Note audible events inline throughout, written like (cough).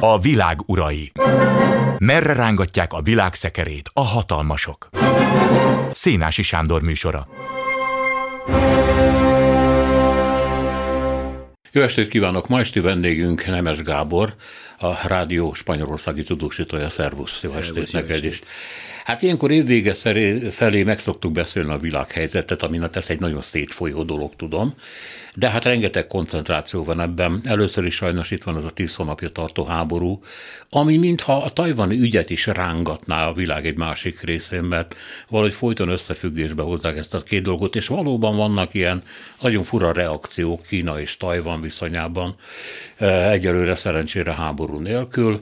A világ urai. Merre rángatják a világ szekerét a hatalmasok? Szénási Sándor műsora. Jó estét kívánok! Ma esti vendégünk Nemes Gábor, a Rádió Spanyolországi tudósítója. Szervusz! Jó Szervusz, estét neked is! Hát ilyenkor évvége felé meg szoktuk beszélni a világhelyzetet, aminek ez egy nagyon szétfolyó dolog, tudom, de hát rengeteg koncentráció van ebben. Először is sajnos itt van az a tíz hónapja tartó háború, ami mintha a tajvani ügyet is rángatná a világ egy másik részén, mert valahogy folyton összefüggésbe hozzák ezt a két dolgot, és valóban vannak ilyen nagyon fura reakciók Kína és Tajvan viszonyában, eh, egyelőre szerencsére háború nélkül.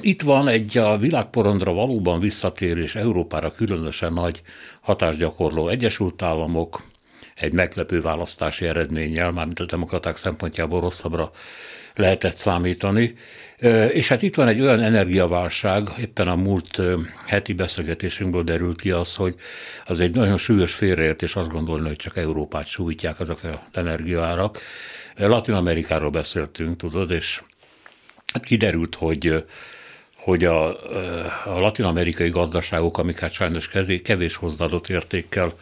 Itt van egy a világporondra valóban visszatérő és Európára különösen nagy hatásgyakorló Egyesült Államok, egy meglepő választási eredménnyel, mármint a demokraták szempontjából rosszabbra lehetett számítani. És hát itt van egy olyan energiaválság, éppen a múlt heti beszélgetésünkből derült ki az, hogy az egy nagyon súlyos félreértés azt gondolni, hogy csak Európát sújtják azok az energiaárak. Latin Amerikáról beszéltünk, tudod, és kiderült, hogy hogy a, a latin-amerikai gazdaságok, amik hát sajnos kevés hozzáadott értékkel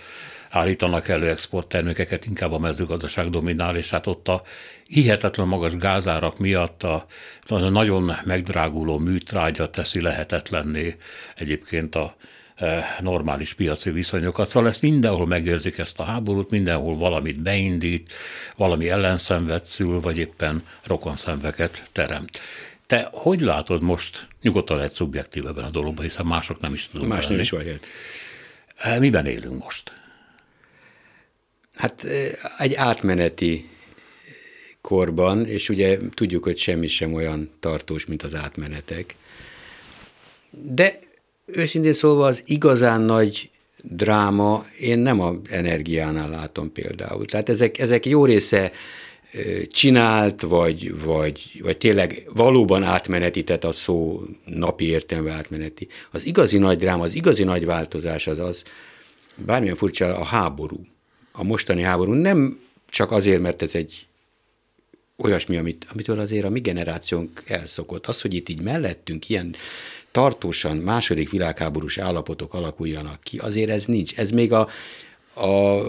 állítanak elő exporttermékeket, inkább a mezőgazdaság dominál, és hát ott a hihetetlen magas gázárak miatt a, a nagyon megdráguló műtrágya teszi lehetetlenné egyébként a normális piaci viszonyokat. Szóval ezt mindenhol megérzik ezt a háborút, mindenhol valamit beindít, valami ellenszenvet szül, vagy éppen rokonszenveket teremt. Te hogy látod most, nyugodtan lehet szubjektív ebben a dologban, hiszen mások nem is tudunk. Más nem is vagy. E, miben élünk most? Hát egy átmeneti korban, és ugye tudjuk, hogy semmi sem olyan tartós, mint az átmenetek. De őszintén szólva az igazán nagy dráma én nem a energiánál látom például. Tehát ezek, ezek jó része csinált, vagy, vagy, vagy tényleg valóban átmeneti, tehát a szó napi értelme átmeneti. Az igazi nagy dráma, az igazi nagy változás az az, bármilyen furcsa, a háború a mostani háború nem csak azért, mert ez egy olyasmi, amit, amitől azért a mi generációnk elszokott. Az, hogy itt így mellettünk ilyen tartósan második világháborús állapotok alakuljanak ki, azért ez nincs. Ez még a, a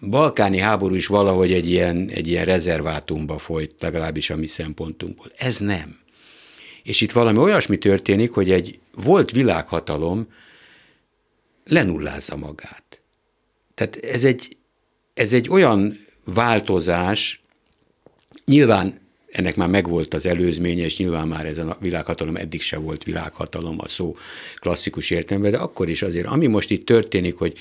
balkáni háború is valahogy egy ilyen, egy ilyen rezervátumba folyt, legalábbis a mi szempontunkból. Ez nem. És itt valami olyasmi történik, hogy egy volt világhatalom lenullázza magát. Tehát ez egy, ez egy olyan változás, nyilván ennek már megvolt az előzménye, és nyilván már ez a világhatalom eddig se volt világhatalom a szó klasszikus értelemben, de akkor is azért, ami most itt történik, hogy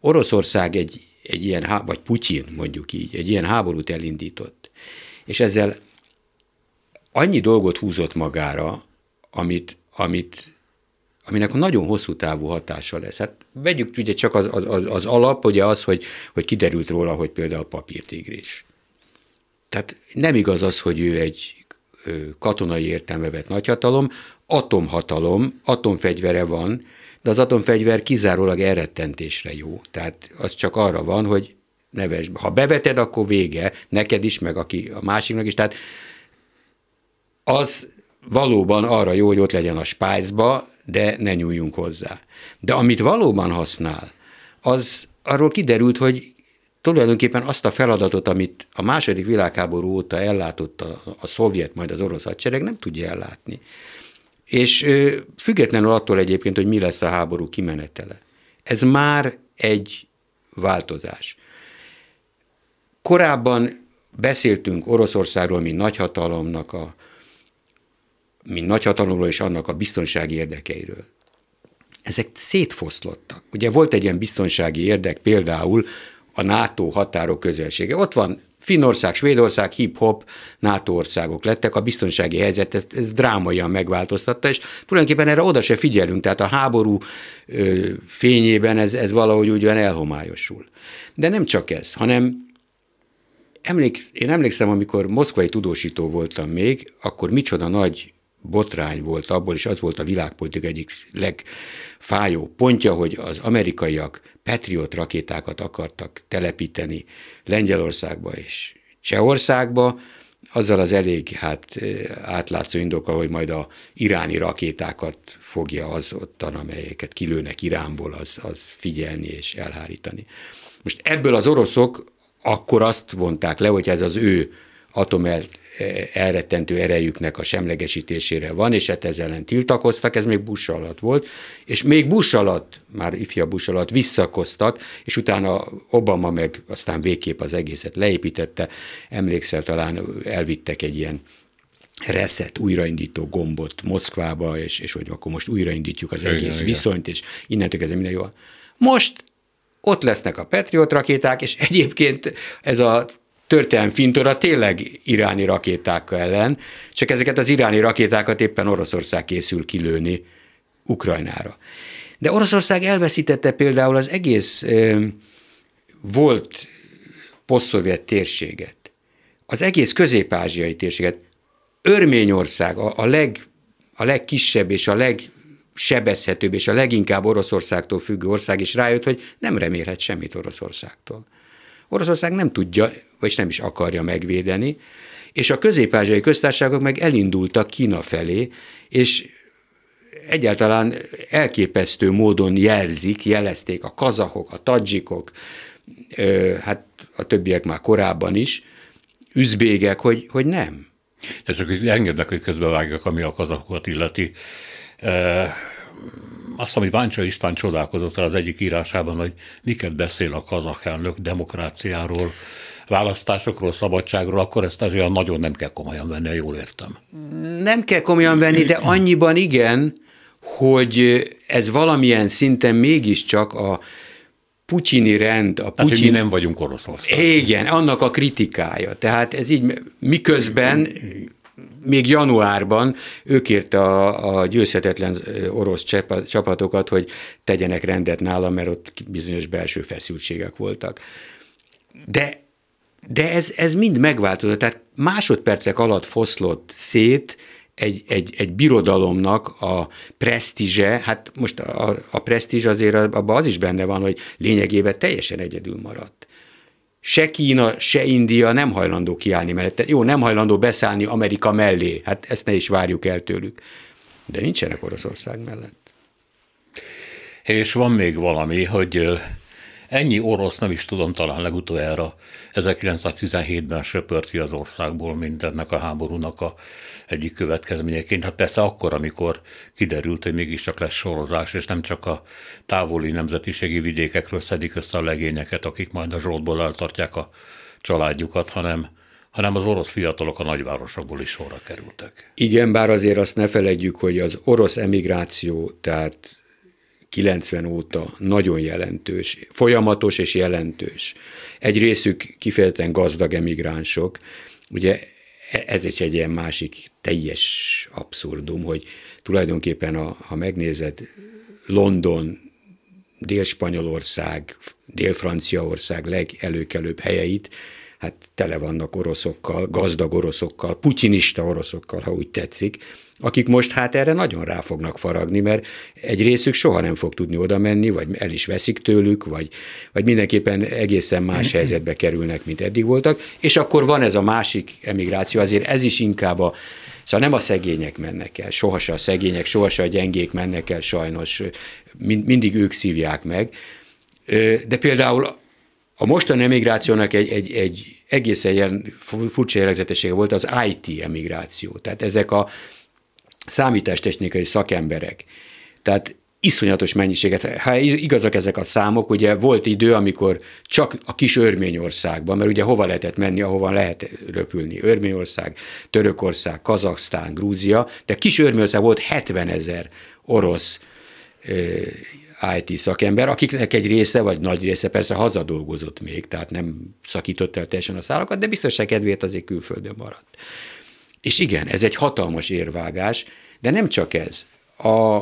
Oroszország egy, egy ilyen, vagy Putyin mondjuk így, egy ilyen háborút elindított, és ezzel annyi dolgot húzott magára, amit, amit aminek nagyon hosszú távú hatása lesz. Hát vegyük ugye csak az, az, az alap, ugye az, hogy, hogy kiderült róla, hogy például papírtigris. Tehát nem igaz az, hogy ő egy katonai értelme vett nagyhatalom, atomhatalom, atomfegyvere van, de az atomfegyver kizárólag elrettentésre jó. Tehát az csak arra van, hogy neves. Ha beveted, akkor vége, neked is, meg aki a másiknak is. Tehát az valóban arra jó, hogy ott legyen a spájzba, de ne nyúljunk hozzá. De amit valóban használ, az arról kiderült, hogy tulajdonképpen azt a feladatot, amit a második világháború óta ellátott a, a szovjet, majd az orosz hadsereg, nem tudja ellátni. És függetlenül attól egyébként, hogy mi lesz a háború kimenetele. Ez már egy változás. Korábban beszéltünk Oroszországról, mint nagyhatalomnak a mint nagyhatalomról és annak a biztonsági érdekeiről. Ezek szétfoszlottak. Ugye volt egy ilyen biztonsági érdek, például a NATO határok közelsége. Ott van Finnország, Svédország, hip-hop NATO országok lettek, a biztonsági helyzet ez, ez drámaian megváltoztatta, és tulajdonképpen erre oda se figyelünk, tehát a háború ö, fényében ez, ez valahogy ugyan elhomályosul. De nem csak ez, hanem emlék, én emlékszem, amikor moszkvai tudósító voltam még, akkor micsoda nagy botrány volt abból, és az volt a világpolitika egyik legfájó pontja, hogy az amerikaiak Patriot rakétákat akartak telepíteni Lengyelországba és Csehországba, azzal az elég hát átlátszó indoka, hogy majd a iráni rakétákat fogja az ottan, amelyeket kilőnek Iránból, az, az figyelni és elhárítani. Most ebből az oroszok akkor azt vonták le, hogy ez az ő atomel elrettentő erejüknek a semlegesítésére van, és hát ezzel ellen tiltakoztak, ez még Bush alatt volt, és még Bush alatt, már ifja Bush alatt visszakoztak, és utána Obama meg aztán végképp az egészet leépítette, emlékszel talán elvittek egy ilyen reset, újraindító gombot Moszkvába, és, és hogy akkor most újraindítjuk az egész igen, viszonyt, és innentől kezdve minden jó. Most ott lesznek a Patriot rakéták, és egyébként ez a történelmi fintora tényleg iráni rakéták ellen, csak ezeket az iráni rakétákat éppen Oroszország készül kilőni Ukrajnára. De Oroszország elveszítette például az egész volt posztszovjet térséget, az egész közép-ázsiai térséget. Örményország a, a, leg, a legkisebb és a legsebezhetőbb és a leginkább Oroszországtól függő ország, és rájött, hogy nem remélhet semmit Oroszországtól. Oroszország nem tudja, vagy nem is akarja megvédeni, és a közép-ázsiai köztársaságok meg elindultak Kína felé, és egyáltalán elképesztő módon jelzik, jelezték a kazahok, a tadzsikok, hát a többiek már korábban is, üzbégek, hogy, hogy nem. De csak engednek, hogy közbevágjak, ami a kazakokat illeti. Azt, ami Váncsa István csodálkozott el az egyik írásában, hogy miket beszél a kazak elnök demokráciáról, választásokról, szabadságról, akkor ezt azért nagyon nem kell komolyan venni, jól értem. Nem kell komolyan venni, de annyiban igen, hogy ez valamilyen szinten mégiscsak a putyini rend, a Putyin... Tehát, mi nem vagyunk Oroszország. Igen, annak a kritikája. Tehát ez így miközben még januárban ő kérte a, a győzhetetlen orosz csapatokat, hogy tegyenek rendet nála, mert ott bizonyos belső feszültségek voltak. De, de ez, ez mind megváltozott, tehát másodpercek alatt foszlott szét egy, egy, egy birodalomnak a presztízse, hát most a, a presztízs azért abban az is benne van, hogy lényegében teljesen egyedül maradt se Kína, se India nem hajlandó kiállni mellette. Jó, nem hajlandó beszállni Amerika mellé, hát ezt ne is várjuk el tőlük. De nincsenek Oroszország mellett. És van még valami, hogy ennyi orosz nem is tudom, talán legutoljára 1917-ben söpört ki az országból, mint ennek a háborúnak a egyik következményeként. Hát persze akkor, amikor kiderült, hogy mégiscsak lesz sorozás, és nem csak a távoli nemzetiségi vidékekről szedik össze a legényeket, akik majd a zsoltból eltartják a családjukat, hanem hanem az orosz fiatalok a nagyvárosokból is sorra kerültek. Igen, bár azért azt ne feledjük, hogy az orosz emigráció, tehát 90 óta nagyon jelentős, folyamatos és jelentős. Egy részük kifejezetten gazdag emigránsok. Ugye ez is egy ilyen másik teljes abszurdum, hogy tulajdonképpen, a, ha megnézed London, Dél-Spanyolország, Dél-Franciaország legelőkelőbb helyeit, hát tele vannak oroszokkal, gazdag oroszokkal, putinista oroszokkal, ha úgy tetszik, akik most hát erre nagyon rá fognak faragni, mert egy részük soha nem fog tudni oda menni, vagy el is veszik tőlük, vagy, vagy mindenképpen egészen más helyzetbe kerülnek, mint eddig voltak, és akkor van ez a másik emigráció, azért ez is inkább a, Szóval nem a szegények mennek el, sohasem a szegények, sohasem a gyengék mennek el, sajnos mindig ők szívják meg. De például a mostani emigrációnak egy, egy, egy egészen ilyen furcsa jellegzetessége volt az IT emigráció. Tehát ezek a számítástechnikai szakemberek. Tehát iszonyatos mennyiséget. Ha igazak ezek a számok, ugye volt idő, amikor csak a kis Örményországban, mert ugye hova lehetett menni, ahova lehet röpülni, Örményország, Törökország, Kazaksztán, Grúzia, de kis Örményország volt 70 ezer orosz IT szakember, akiknek egy része, vagy nagy része persze hazadolgozott még, tehát nem szakított el teljesen a szálakat, de biztonság kedvéért azért külföldön maradt. És igen, ez egy hatalmas érvágás, de nem csak ez. A,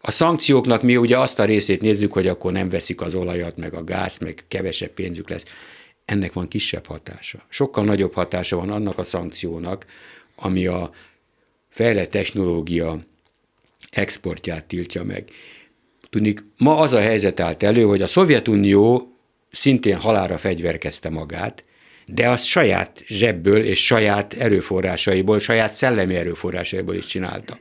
a szankcióknak mi ugye azt a részét nézzük, hogy akkor nem veszik az olajat, meg a gázt, meg kevesebb pénzük lesz. Ennek van kisebb hatása. Sokkal nagyobb hatása van annak a szankciónak, ami a fejlett technológia exportját tiltja meg. Tudnik, ma az a helyzet állt elő, hogy a Szovjetunió szintén halára fegyverkezte magát, de azt saját zsebből és saját erőforrásaiból, saját szellemi erőforrásaiból is csinálta.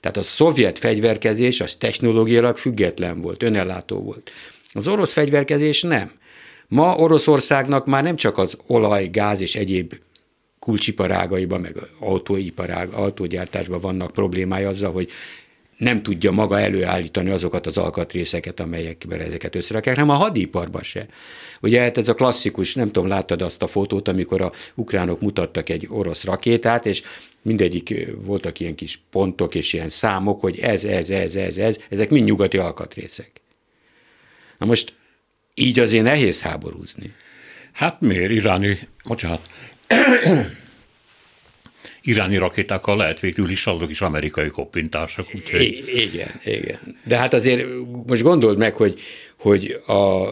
Tehát a szovjet fegyverkezés az technológiailag független volt, önellátó volt. Az orosz fegyverkezés nem. Ma Oroszországnak már nem csak az olaj, gáz és egyéb kulcsiparágaiban, meg autóiparág, autógyártásban vannak problémája azzal, hogy nem tudja maga előállítani azokat az alkatrészeket, amelyekben ezeket összerakják, hanem a hadiparban se. Ugye hát ez a klasszikus, nem tudom, láttad azt a fotót, amikor a ukránok mutattak egy orosz rakétát, és mindegyik voltak ilyen kis pontok és ilyen számok, hogy ez, ez, ez, ez, ez, ezek mind nyugati alkatrészek. Na most így azért nehéz háborúzni. Hát miért? Iráni, bocsánat, iráni rakétákkal lehet végül is azok is amerikai koppintások. Úgyhogy... Igen, igen. De hát azért most gondold meg, hogy, hogy a,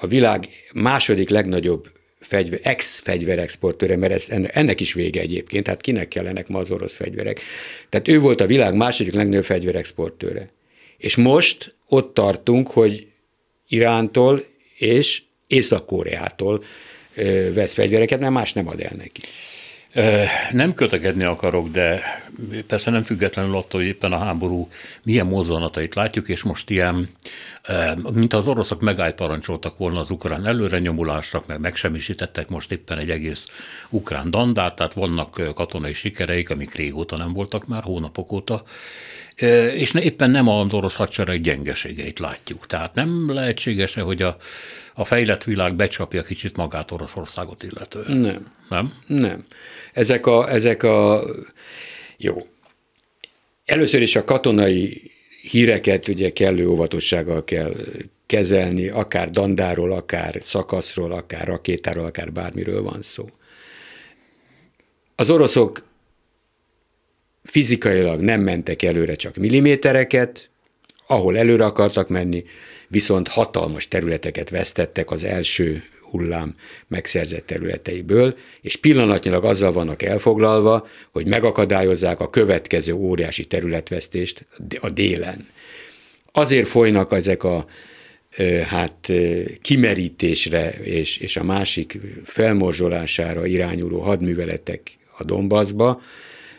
a világ második legnagyobb fegyver, ex-fegyverexportőre, mert ez, ennek is vége egyébként, tehát kinek kellenek ma az orosz fegyverek. Tehát ő volt a világ második legnagyobb fegyverexportőre. És most ott tartunk, hogy Irántól és Észak-Koreától vesz fegyvereket, mert más nem ad el neki. Nem kötekedni akarok, de persze nem függetlenül attól, hogy éppen a háború milyen mozzanatait látjuk, és most ilyen, mint az oroszok megállt parancsoltak volna az ukrán előrenyomulásra, meg megsemmisítettek most éppen egy egész ukrán dandát, tehát vannak katonai sikereik, amik régóta nem voltak már, hónapok óta, és éppen nem az orosz hadsereg gyengeségeit látjuk. Tehát nem lehetséges hogy a, a fejlett világ becsapja kicsit magát Oroszországot illetően. Nem. Nem? Nem. Ezek a, ezek a jó. Először is a katonai híreket ugye kellő óvatossággal kell kezelni, akár dandáról, akár szakaszról, akár rakétáról, akár bármiről van szó. Az oroszok fizikailag nem mentek előre csak millimétereket, ahol előre akartak menni, viszont hatalmas területeket vesztettek az első hullám megszerzett területeiből, és pillanatnyilag azzal vannak elfoglalva, hogy megakadályozzák a következő óriási területvesztést a délen. Azért folynak ezek a hát kimerítésre és, és a másik felmorzsolására irányuló hadműveletek a Donbassba,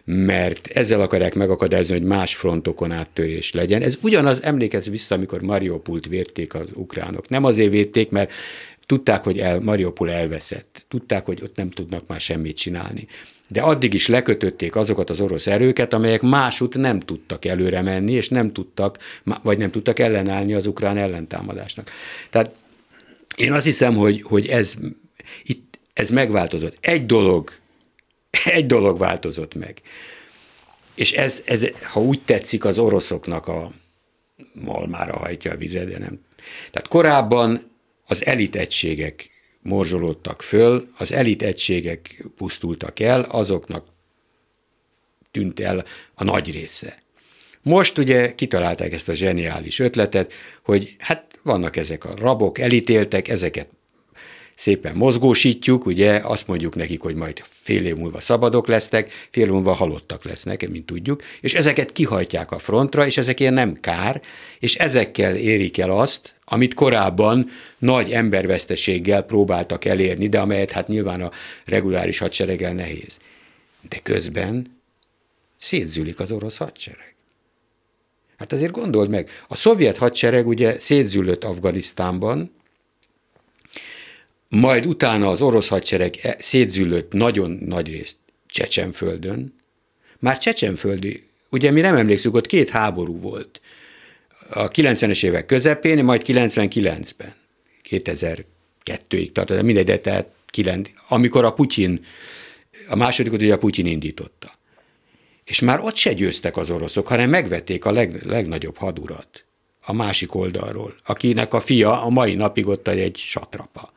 mert ezzel akarják megakadályozni, hogy más frontokon áttörés legyen. Ez ugyanaz, emlékezz vissza, amikor Mariupult vérték az ukránok. Nem azért vérték, mert tudták, hogy el, Mariupol elveszett. Tudták, hogy ott nem tudnak már semmit csinálni. De addig is lekötötték azokat az orosz erőket, amelyek másút nem tudtak előre menni, és nem tudtak, vagy nem tudtak ellenállni az ukrán ellentámadásnak. Tehát én azt hiszem, hogy, hogy ez, itt, ez megváltozott. Egy dolog (laughs) egy dolog változott meg. És ez, ez, ha úgy tetszik, az oroszoknak a malmára hajtja a vizet, de nem. Tehát korábban az elit egységek morzsolódtak föl, az elit egységek pusztultak el, azoknak tűnt el a nagy része. Most ugye kitalálták ezt a zseniális ötletet, hogy hát vannak ezek a rabok, elítéltek, ezeket szépen mozgósítjuk, ugye azt mondjuk nekik, hogy majd fél év múlva szabadok lesznek, fél év múlva halottak lesznek, mint tudjuk, és ezeket kihajtják a frontra, és ezek ilyen nem kár, és ezekkel érik el azt, amit korábban nagy emberveszteséggel próbáltak elérni, de amelyet hát nyilván a reguláris hadsereggel nehéz. De közben szétzülik az orosz hadsereg. Hát azért gondold meg, a szovjet hadsereg ugye szétzülött Afganisztánban, majd utána az orosz hadsereg e- szétzüllött nagyon nagy részt Csecsenföldön. Már Csecsenföldi, ugye mi nem emlékszünk, ott két háború volt. A 90-es évek közepén, majd 99-ben. 2002-ig tart, de mindegy, de tehát 9, amikor a Putyin, a másodikot ugye a Putyin indította. És már ott se győztek az oroszok, hanem megvették a leg, legnagyobb hadurat a másik oldalról, akinek a fia a mai napig ott egy satrapa.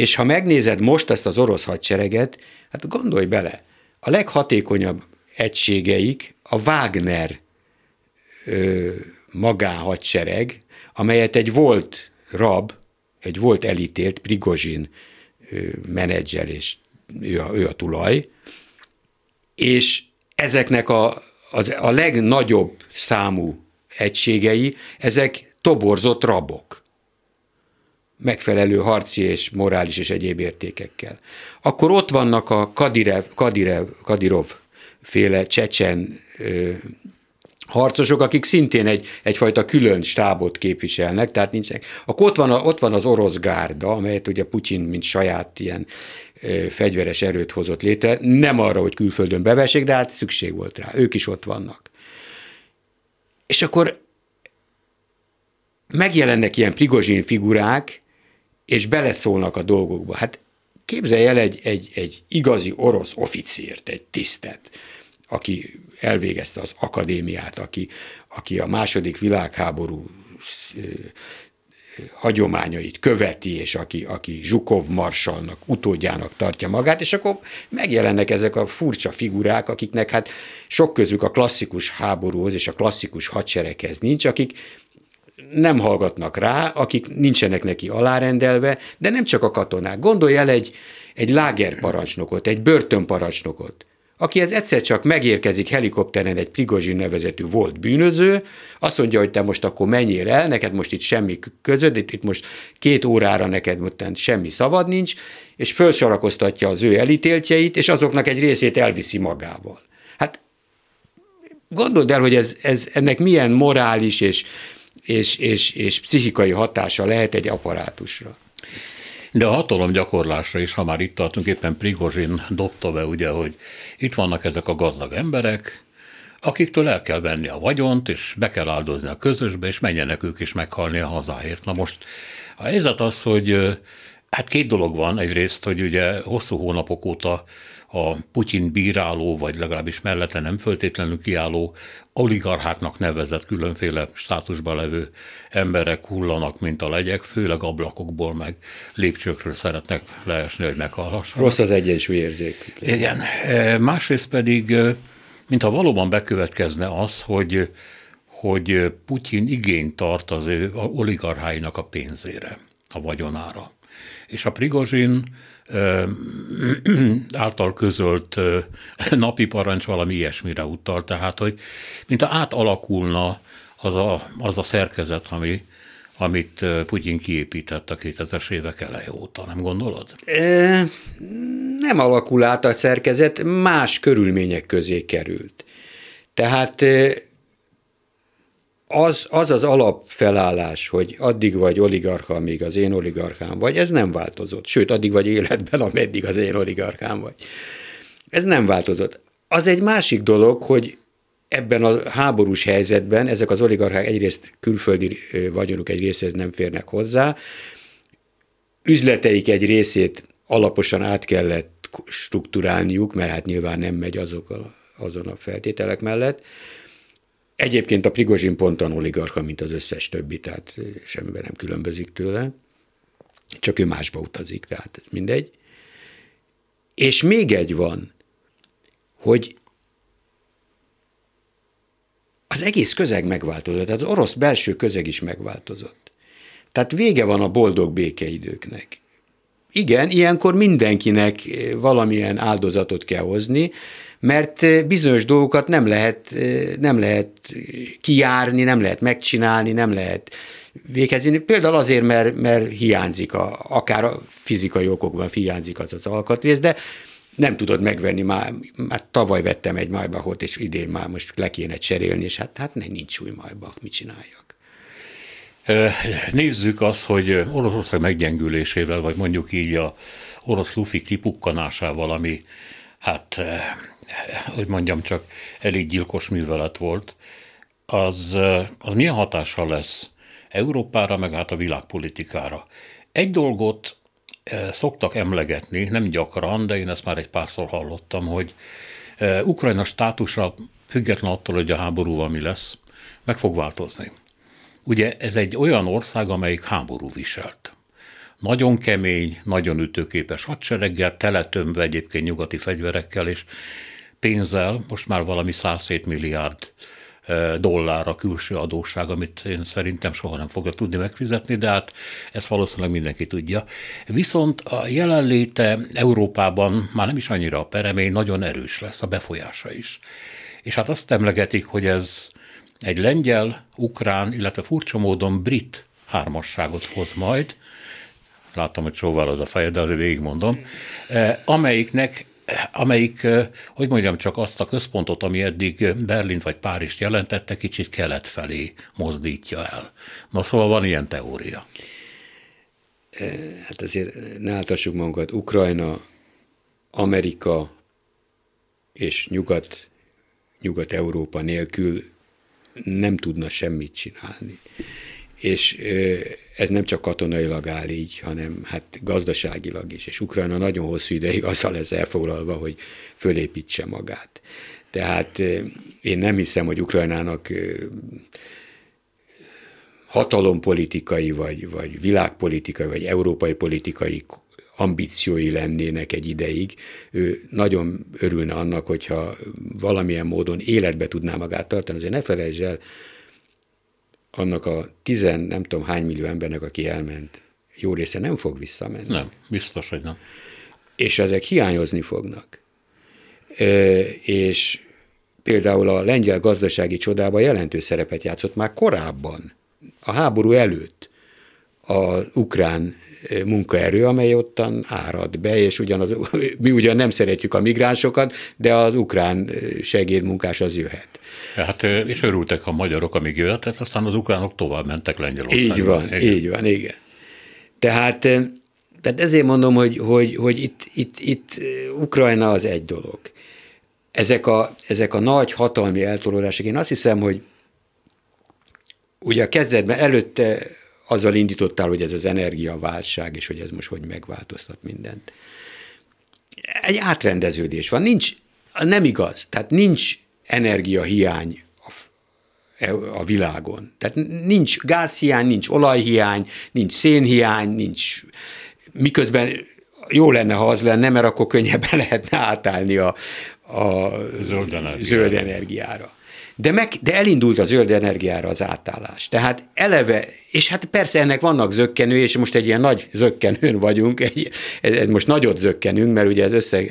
És ha megnézed most ezt az orosz hadsereget, hát gondolj bele, a leghatékonyabb egységeik a Wagner ö, magánhadsereg, amelyet egy volt rab, egy volt elítélt Prigozsin menedzser, és ő a, ő a tulaj, és ezeknek a, az, a legnagyobb számú egységei, ezek toborzott rabok megfelelő harci és morális és egyéb értékekkel. Akkor ott vannak a Kadirev, Kadirev, Kadirov féle csecsen ö, harcosok, akik szintén egy, egyfajta külön stábot képviselnek, tehát nincsenek. Akkor ott van, a, ott van az orosz gárda, amelyet ugye Putyin, mint saját ilyen ö, fegyveres erőt hozott létre, nem arra, hogy külföldön bevessék, de hát szükség volt rá, ők is ott vannak. És akkor megjelennek ilyen prigozsin figurák, és beleszólnak a dolgokba. Hát képzelj el egy, egy, egy igazi orosz oficírt, egy tisztet, aki elvégezte az akadémiát, aki, aki a második világháború hagyományait követi, és aki, aki Zsukov marsalnak, utódjának tartja magát, és akkor megjelennek ezek a furcsa figurák, akiknek hát sok közük a klasszikus háborúhoz és a klasszikus hadsereghez nincs, akik nem hallgatnak rá, akik nincsenek neki alárendelve, de nem csak a katonák. Gondolj el egy, egy lágerparancsnokot, egy börtönparancsnokot, akihez egyszer csak megérkezik helikopteren egy Prigozsin nevezetű volt bűnöző, azt mondja, hogy te most akkor menjél el, neked most itt semmi közöd, itt, itt most két órára neked semmi szavad nincs, és felsorakoztatja az ő elítéltjeit, és azoknak egy részét elviszi magával. Hát gondold el, hogy ez, ez ennek milyen morális és, és, és, és pszichikai hatása lehet egy apparátusra. De a hatalom gyakorlásra is, ha már itt tartunk, éppen Prigozsin dobta be, ugye, hogy itt vannak ezek a gazdag emberek, akiktől el kell venni a vagyont, és be kell áldozni a közösbe, és menjenek ők is meghalni a hazáért. Na most a helyzet az, hogy hát két dolog van. Egyrészt, hogy ugye hosszú hónapok óta a Putyin bíráló, vagy legalábbis mellette nem föltétlenül kiálló oligarcháknak nevezett különféle státusban levő emberek hullanak, mint a legyek, főleg ablakokból meg lépcsőkről szeretnek leesni, hogy meghallhassanak. Rossz az egyensúlyérzék. Igen. E, másrészt pedig, e, mintha valóban bekövetkezne az, hogy, hogy Putyin igényt tart az ő oligarcháinak a pénzére, a vagyonára. És a Prigozsin (clears throat) által közölt (laughs) napi parancs valami ilyesmire utal, tehát hogy mint átalakulna az a, az a szerkezet, ami, amit Putyin kiépített a 2000-es évek eleje óta, nem gondolod? Nem alakul át a szerkezet, más körülmények közé került. Tehát az, az az alapfelállás, hogy addig vagy oligarcha, amíg az én oligarchám vagy, ez nem változott. Sőt, addig vagy életben, ameddig az én oligarchám vagy. Ez nem változott. Az egy másik dolog, hogy ebben a háborús helyzetben ezek az oligarchák egyrészt külföldi vagyonuk egy részhez nem férnek hozzá, üzleteik egy részét alaposan át kellett struktúrálniuk, mert hát nyilván nem megy azok a, azon a feltételek mellett, Egyébként a Prigozsin ponton oligarcha, mint az összes többi, tehát semmiben nem különbözik tőle, csak ő másba utazik, tehát ez mindegy. És még egy van, hogy az egész közeg megváltozott, tehát az orosz belső közeg is megváltozott. Tehát vége van a boldog békeidőknek. Igen, ilyenkor mindenkinek valamilyen áldozatot kell hozni, mert bizonyos dolgokat nem lehet, nem lehet kijárni, nem lehet megcsinálni, nem lehet végezni. Például azért, mert, mert hiányzik, a, akár a fizikai okokban hiányzik az az alkatrész, de nem tudod megvenni, már, már tavaly vettem egy majbachot, és idén már most le kéne cserélni, és hát, hát nincs új majbach, mit csináljak? Nézzük azt, hogy Oroszország meggyengülésével, vagy mondjuk így a orosz lufi kipukkanásával, ami hát hogy mondjam, csak elég gyilkos művelet volt, az, az milyen hatással lesz Európára, meg hát a világpolitikára. Egy dolgot szoktak emlegetni, nem gyakran, de én ezt már egy párszor hallottam, hogy Ukrajna státusa független attól, hogy a háborúval mi lesz, meg fog változni. Ugye ez egy olyan ország, amelyik háború viselt. Nagyon kemény, nagyon ütőképes hadsereggel, teletömve egyébként nyugati fegyverekkel, és pénzzel, most már valami 107 milliárd dollár a külső adósság, amit én szerintem soha nem fogja tudni megfizetni, de hát ezt valószínűleg mindenki tudja. Viszont a jelenléte Európában már nem is annyira a peremény, nagyon erős lesz a befolyása is. És hát azt emlegetik, hogy ez egy lengyel, ukrán, illetve furcsa módon brit hármasságot hoz majd, láttam, hogy csóválod a fejed, de azért végigmondom, eh, amelyiknek amelyik, hogy mondjam, csak azt a központot, ami eddig Berlint vagy Párizst jelentette, kicsit kelet felé mozdítja el. Na szóval van ilyen teória. Hát azért ne áltassuk magunkat, Ukrajna, Amerika és Nyugat, Nyugat-Európa nélkül nem tudna semmit csinálni és ez nem csak katonailag áll így, hanem hát gazdaságilag is, és Ukrajna nagyon hosszú ideig azzal lesz elfoglalva, hogy fölépítse magát. Tehát én nem hiszem, hogy Ukrajnának hatalompolitikai, vagy, vagy világpolitikai, vagy európai politikai ambíciói lennének egy ideig, ő nagyon örülne annak, hogyha valamilyen módon életbe tudná magát tartani. Azért ne felejtsd el, annak a tizen nem tudom hány millió embernek, aki elment, jó része nem fog visszamenni. Nem, biztos, hogy nem. És ezek hiányozni fognak. E, és például a lengyel gazdasági csodában jelentős szerepet játszott már korábban, a háború előtt az ukrán munkaerő, amely ottan árad be, és ugyanaz, mi ugyan nem szeretjük a migránsokat, de az ukrán segédmunkás az jöhet. Hát, és örültek a magyarok, amíg jöhetett, aztán az ukránok tovább mentek Lengyelországba. Így van, igen. így van, igen. Tehát, tehát ezért mondom, hogy, hogy, hogy itt, itt, itt Ukrajna az egy dolog. Ezek a, ezek a nagy hatalmi eltolódások, én azt hiszem, hogy ugye a kezdetben előtte azzal indítottál, hogy ez az energiaválság, és hogy ez most hogy megváltoztat mindent. Egy átrendeződés van, nincs, nem igaz, tehát nincs energiahiány a világon. Tehát nincs gázhiány, nincs olajhiány, nincs szénhiány, nincs miközben jó lenne, ha az lenne, mert akkor könnyebben (laughs) lehetne átállni a, a zöld, energiára. zöld energiára. De, meg, de elindult a zöld energiára az átállás. Tehát eleve, és hát persze ennek vannak zöggenő, és most egy ilyen nagy zöggenőn vagyunk, (laughs) egy, ez most nagyot zöggenünk, mert ugye ez össze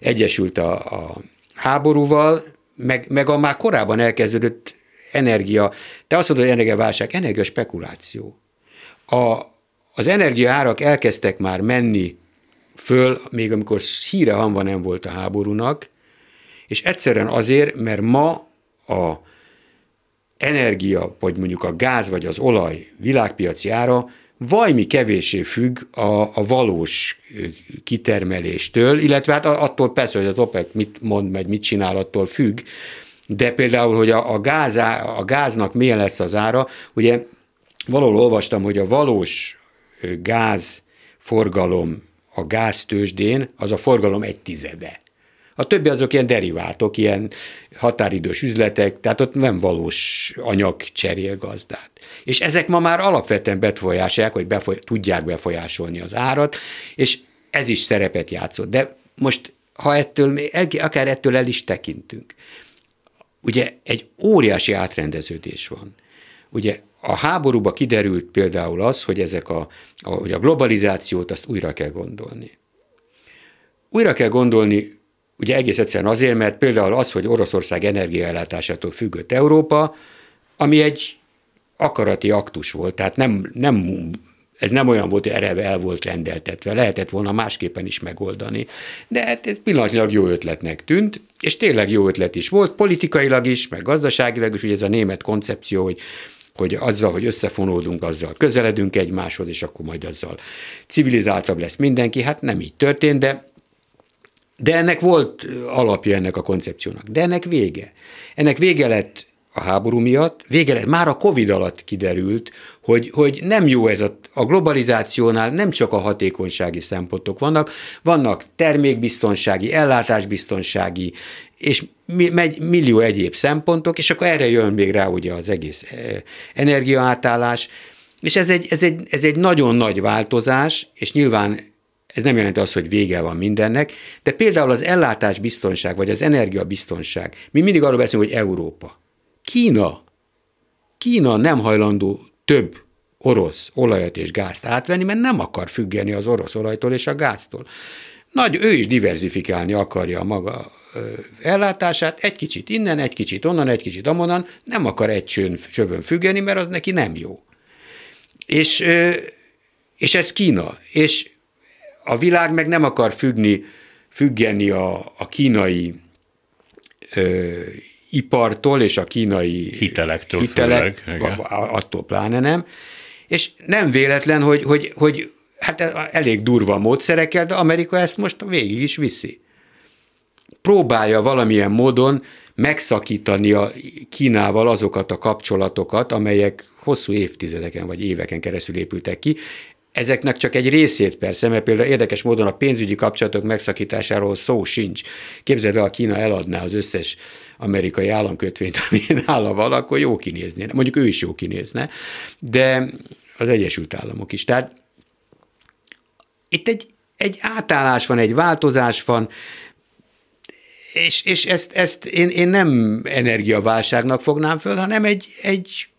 egyesült a, a háborúval, meg, meg a már korábban elkezdődött energia, te azt mondod, hogy energiaválság, energia spekuláció. A, az energiaárak elkezdtek már menni föl, még amikor híre hanva nem volt a háborúnak, és egyszerűen azért, mert ma a energia, vagy mondjuk a gáz vagy az olaj világpiaci ára vajmi kevésé függ a, a valós kitermeléstől, illetve hát attól persze, hogy az OPEC mit mond, meg mit csinál, attól függ, de például, hogy a, a, gáz, a gáznak milyen lesz az ára, ugye valahol olvastam, hogy a valós gáz forgalom a gáztősdén az a forgalom egy tizede. A többi azok ilyen deriváltok, ilyen határidős üzletek, tehát ott nem valós anyag cserél gazdát. És ezek ma már alapvetően befolyásolják, hogy befoly, tudják befolyásolni az árat, és ez is szerepet játszott. De most, ha ettől, akár ettől el is tekintünk, ugye egy óriási átrendeződés van. Ugye a háborúba kiderült például az, hogy ezek a, a, hogy a globalizációt azt újra kell gondolni. Újra kell gondolni Ugye egész egyszerűen azért, mert például az, hogy Oroszország energiaellátásától függött Európa, ami egy akarati aktus volt, tehát nem, nem ez nem olyan volt, hogy erre el volt rendeltetve, lehetett volna másképpen is megoldani. De hát ez pillanatnyilag jó ötletnek tűnt, és tényleg jó ötlet is volt, politikailag is, meg gazdaságilag is, ugye ez a német koncepció, hogy hogy azzal, hogy összefonódunk, azzal közeledünk egymáshoz, és akkor majd azzal civilizáltabb lesz mindenki. Hát nem így történt, de de ennek volt alapja ennek a koncepciónak. De ennek vége. Ennek vége lett a háború miatt, vége lett, már a Covid alatt kiderült, hogy, hogy nem jó ez a, a globalizációnál, nem csak a hatékonysági szempontok vannak, vannak termékbiztonsági, ellátásbiztonsági, és millió egyéb szempontok, és akkor erre jön még rá ugye az egész energiaátállás, és ez egy, ez, egy, ez egy nagyon nagy változás, és nyilván ez nem jelenti azt, hogy vége van mindennek, de például az ellátás biztonság, vagy az energiabiztonság, mi mindig arról beszélünk, hogy Európa. Kína, Kína nem hajlandó több orosz olajat és gázt átvenni, mert nem akar függeni az orosz olajtól és a gáztól. Nagy, ő is diversifikálni akarja a maga ellátását, egy kicsit innen, egy kicsit onnan, egy kicsit amonnan, nem akar egy csőn, csövön függeni, mert az neki nem jó. És, és ez Kína. És a világ meg nem akar függni, függeni a, a kínai ö, ipartól és a kínai hitelektől hitelek, főleg, attól pláne nem. És nem véletlen, hogy, hogy, hogy hát elég durva módszerekkel, de Amerika ezt most végig is viszi. Próbálja valamilyen módon megszakítani a Kínával azokat a kapcsolatokat, amelyek hosszú évtizedeken vagy éveken keresztül épültek ki, Ezeknek csak egy részét persze, mert például érdekes módon a pénzügyi kapcsolatok megszakításáról szó sincs. Képzeld el, a Kína eladná az összes amerikai államkötvényt, ami (laughs) nála van, akkor jó kinézné. Mondjuk ő is jó kinézne, de az Egyesült Államok is. Tehát itt egy, egy átállás van, egy változás van, és, és ezt, ezt én, én nem energiaválságnak fognám föl, hanem egy, egy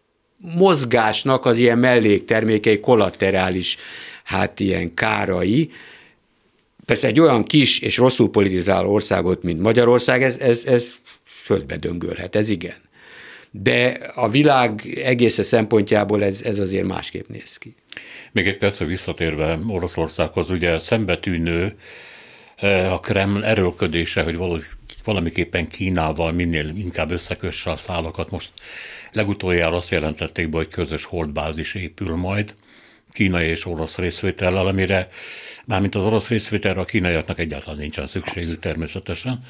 mozgásnak az ilyen melléktermékei, kollaterális, hát ilyen kárai. Persze egy olyan kis és rosszul politizáló országot, mint Magyarország, ez, ez, ez földbe döngölhet, ez igen. De a világ egész szempontjából ez, ez azért másképp néz ki. Még egy persze visszatérve Oroszországhoz, ugye szembetűnő eh, a Kreml erőlködése, hogy valahogy valamiképpen Kínával minél inkább összekösse a szálakat. Most legutoljára azt jelentették be, hogy közös holdbázis épül majd, kínai és orosz részvétellel, amire mármint az orosz részvételre a kínaiaknak egyáltalán nincsen szükségük természetesen.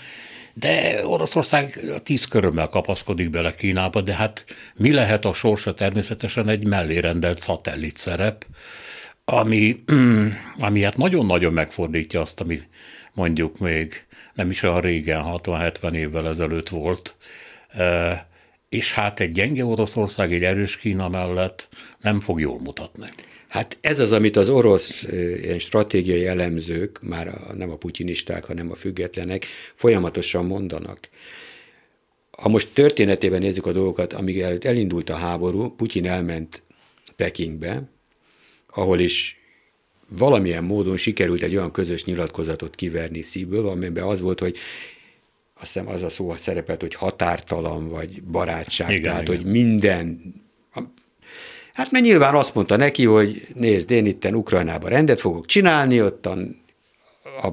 De Oroszország tíz körömmel kapaszkodik bele Kínába, de hát mi lehet a sorsa? Természetesen egy mellérendelt szatellit szerep, ami, (clears throat) ami hát nagyon-nagyon megfordítja azt, ami mondjuk még nem is olyan régen, 60-70 évvel ezelőtt volt, és hát egy gyenge Oroszország, egy erős Kína mellett nem fog jól mutatni. Hát ez az, amit az orosz ilyen stratégiai elemzők, már a, nem a putyinisták, hanem a függetlenek folyamatosan mondanak. Ha most történetében nézzük a dolgokat, amíg elindult a háború, Putyin elment Pekingbe, ahol is valamilyen módon sikerült egy olyan közös nyilatkozatot kiverni szívből, amiben az volt, hogy azt hiszem az a szó szerepelt, hogy határtalan, vagy barátság, igen, tehát, igen. hogy minden Hát mert nyilván azt mondta neki, hogy nézd, én itten Ukrajnában rendet fogok csinálni, ottan a,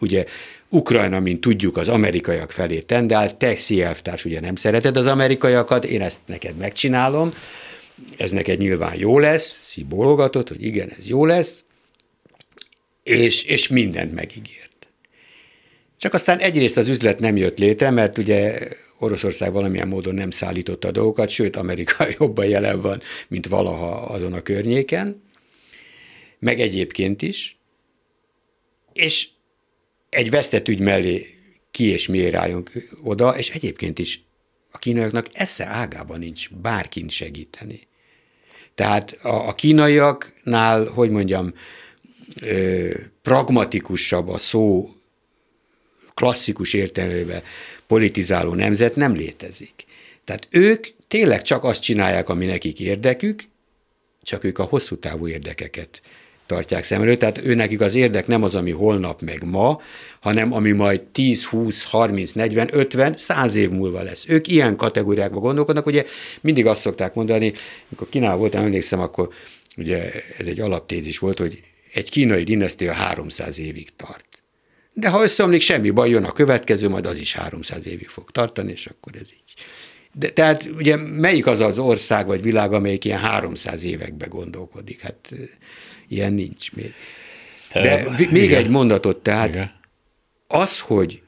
ugye Ukrajna, mint tudjuk, az amerikaiak felé tendál, te elvtárs ugye nem szereted az amerikaiakat, én ezt neked megcsinálom, ez neked nyilván jó lesz, szibologatott, hogy igen, ez jó lesz, és, és mindent megígért. Csak aztán egyrészt az üzlet nem jött létre, mert ugye Oroszország valamilyen módon nem szállította a dolgokat, sőt, Amerika (laughs) jobban jelen van, mint valaha azon a környéken, meg egyébként is, és egy vesztett ügy mellé ki és miért álljunk oda, és egyébként is a kínaiaknak esze ágában nincs bárkin segíteni. Tehát a, a kínaiaknál, hogy mondjam, pragmatikusabb a szó klasszikus értelmében politizáló nemzet nem létezik. Tehát ők tényleg csak azt csinálják, ami nekik érdekük, csak ők a hosszú távú érdekeket tartják szem előtt. Tehát őnekik az érdek nem az, ami holnap meg ma, hanem ami majd 10, 20, 30, 40, 50, 100 év múlva lesz. Ők ilyen kategóriákban gondolkodnak, ugye mindig azt szokták mondani, amikor Kínál voltam, emlékszem, akkor ugye ez egy alaptézis volt, hogy egy kínai dinasztia 300 évig tart. De ha összeomlik, semmi baj, jön a következő, majd az is 300 évig fog tartani, és akkor ez így. De, tehát ugye melyik az az ország vagy világ, amelyik ilyen 300 évekbe gondolkodik? Hát ilyen nincs még. De uh, még igen. egy mondatot, tehát igen. az, hogy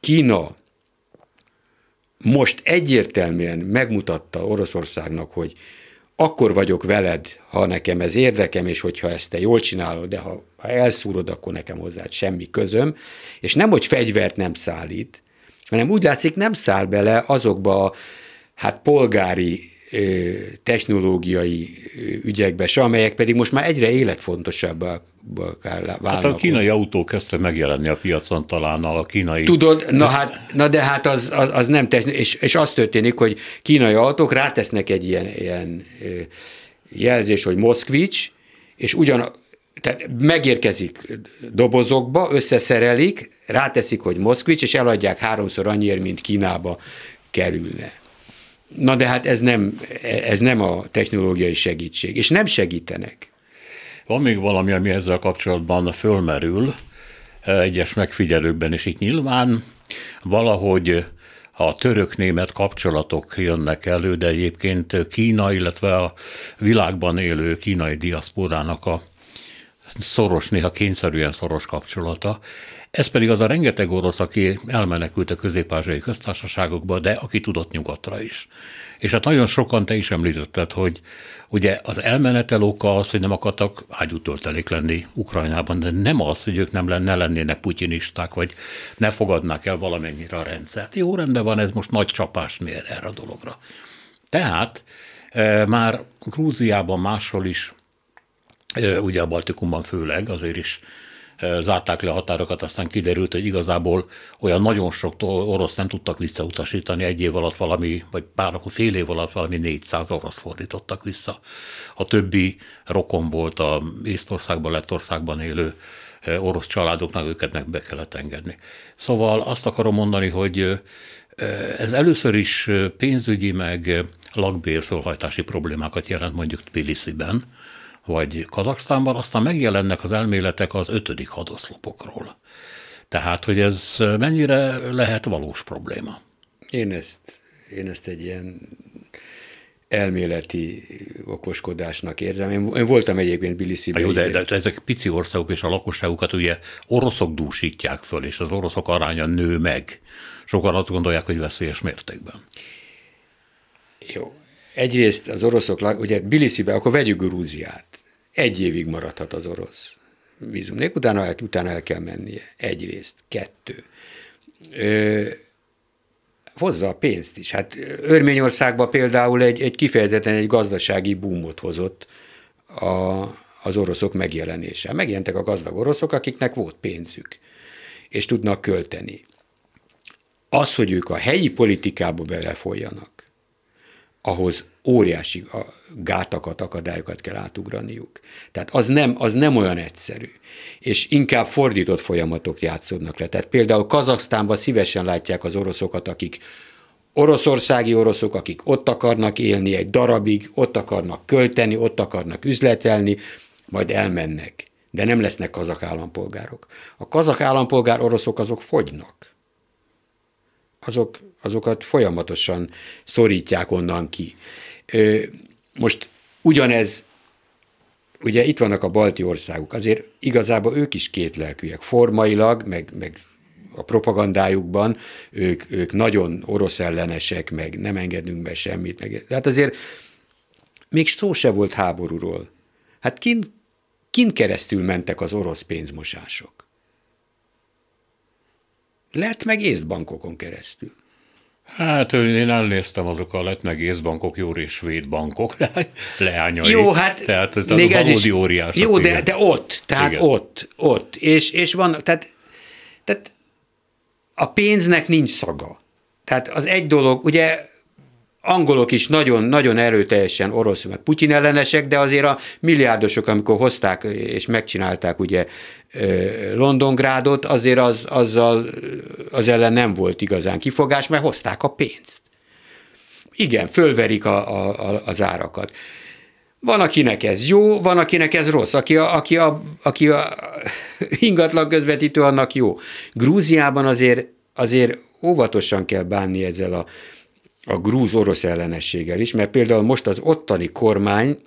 Kína most egyértelműen megmutatta Oroszországnak, hogy akkor vagyok veled, ha nekem ez érdekem, és hogyha ezt te jól csinálod, de ha, ha elszúrod, akkor nekem hozzád semmi közöm, és nem, hogy fegyvert nem szállít, hanem úgy látszik nem száll bele azokba a hát polgári technológiai ügyekbe se, amelyek pedig most már egyre életfontosabbak válnak. Hát a kínai autó kezdte megjelenni a piacon talán a kínai... Tudod, na, hát, na de hát az, az, az nem technikai, és, és az történik, hogy kínai autók rátesznek egy ilyen, ilyen jelzés, hogy Moszkvics, és ugyan tehát megérkezik dobozokba, összeszerelik, ráteszik, hogy Moszkvics, és eladják háromszor annyiért, mint Kínába kerülne. Na de hát ez nem, ez nem a technológiai segítség, és nem segítenek. Van még valami, ami ezzel kapcsolatban fölmerül egyes megfigyelőkben, és itt nyilván valahogy a török-német kapcsolatok jönnek elő, de egyébként Kína, illetve a világban élő kínai diaszporának a szoros, néha kényszerűen szoros kapcsolata. Ez pedig az a rengeteg orosz, aki elmenekült a közép köztársaságokba, de aki tudott nyugatra is. És hát nagyon sokan te is említetted, hogy ugye az elmenetel oka az, hogy nem akartak ágyútöltelék lenni Ukrajnában, de nem az, hogy ők nem ne lennének putyinisták, vagy ne fogadnák el valamennyire a rendszert. Jó, rendben van, ez most nagy csapást mér erre a dologra. Tehát e, már Grúziában máshol is, e, ugye a Baltikumban főleg, azért is zárták le a határokat, aztán kiderült, hogy igazából olyan nagyon sok orosz nem tudtak visszautasítani, egy év alatt valami, vagy pár akkor fél év alatt valami 400 orosz fordítottak vissza. A többi rokon volt a Észtországban, Lettországban élő orosz családoknak, őket meg be kellett engedni. Szóval azt akarom mondani, hogy ez először is pénzügyi, meg lakbérfölhajtási problémákat jelent mondjuk Tbilisi-ben, vagy Kazaksztánban, aztán megjelennek az elméletek az ötödik hadoszlopokról. Tehát, hogy ez mennyire lehet valós probléma? Én ezt, én ezt egy ilyen elméleti okoskodásnak érzem. Én, én voltam egyébként Bilisiben. Jó, de, de, ezek pici országok és a lakosságukat ugye oroszok dúsítják föl, és az oroszok aránya nő meg. Sokan azt gondolják, hogy veszélyes mértékben. Jó. Egyrészt az oroszok, ugye Bilisiben, akkor vegyük Grúziát egy évig maradhat az orosz vízum utána el, utána el kell mennie. Egyrészt. Kettő. Ö, hozza a pénzt is. Hát Örményországban például egy, egy kifejezetten egy gazdasági boomot hozott a, az oroszok megjelenése. Megjelentek a gazdag oroszok, akiknek volt pénzük, és tudnak költeni. Az, hogy ők a helyi politikába belefoljanak, ahhoz óriási gátakat, akadályokat kell átugraniuk. Tehát az nem, az nem olyan egyszerű. És inkább fordított folyamatok játszódnak le. Tehát például Kazaksztánban szívesen látják az oroszokat, akik oroszországi oroszok, akik ott akarnak élni egy darabig, ott akarnak költeni, ott akarnak üzletelni, majd elmennek. De nem lesznek kazak állampolgárok. A kazak állampolgár oroszok azok fogynak. Azok, azokat folyamatosan szorítják onnan ki. Most ugyanez, ugye itt vannak a balti országok, azért igazából ők is kétlelkűek, formailag, meg, meg a propagandájukban ők, ők nagyon orosz ellenesek, meg nem engedünk be semmit. Meg, hát azért még szó se volt háborúról. Hát kin, kin keresztül mentek az orosz pénzmosások? Lett meg észbankokon keresztül. Hát én elnéztem azok a lett meg észbankok, jó és svéd bankok (laughs) leányai. Jó, hát tehát ez még ez is, óriások, Jó, de, de ott, tehát igen. ott, ott. És, és van, tehát, tehát a pénznek nincs szaga. Tehát az egy dolog, ugye angolok is nagyon, nagyon erőteljesen orosz, meg Putyin ellenesek, de azért a milliárdosok, amikor hozták és megcsinálták ugye Londongrádot, azért az, azzal, az ellen nem volt igazán kifogás, mert hozták a pénzt. Igen, fölverik a, a, az árakat. Van, akinek ez jó, van, akinek ez rossz. Aki a, aki a, aki a (laughs) ingatlan közvetítő, annak jó. Grúziában azért, azért óvatosan kell bánni ezzel a, a grúz-orosz ellenességgel is, mert például most az ottani kormány,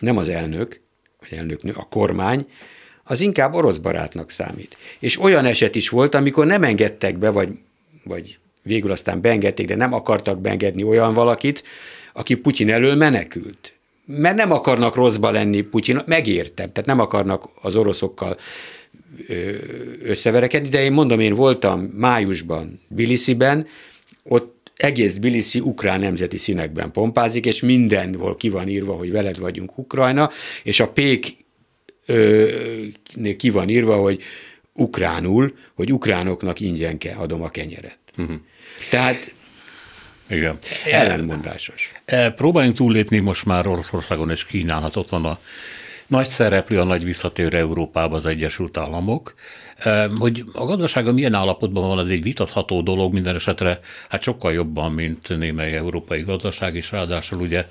nem az elnök, vagy elnöknő, a kormány, az inkább orosz barátnak számít. És olyan eset is volt, amikor nem engedtek be, vagy, vagy végül aztán beengedték, de nem akartak beengedni olyan valakit, aki Putyin elől menekült. Mert nem akarnak rosszba lenni Putyin, megértem, tehát nem akarnak az oroszokkal összeverekedni, de én mondom, én voltam májusban Bilisiben, ott egész Tbilisi ukrán nemzeti színekben pompázik, és mindenhol ki van írva, hogy veled vagyunk Ukrajna, és a pék ö, ki van írva, hogy ukránul, hogy ukránoknak ingyen kell adom a kenyeret. Uh-huh. Tehát igen. ellenmondásos. E, próbáljunk túllépni most már Oroszországon és Kínán, hát ott van a nagy szereplő, a nagy visszatérő Európába az Egyesült Államok. Hogy a gazdasága milyen állapotban van, az egy vitatható dolog, minden esetre hát sokkal jobban, mint némely európai gazdaság, és ráadásul ugye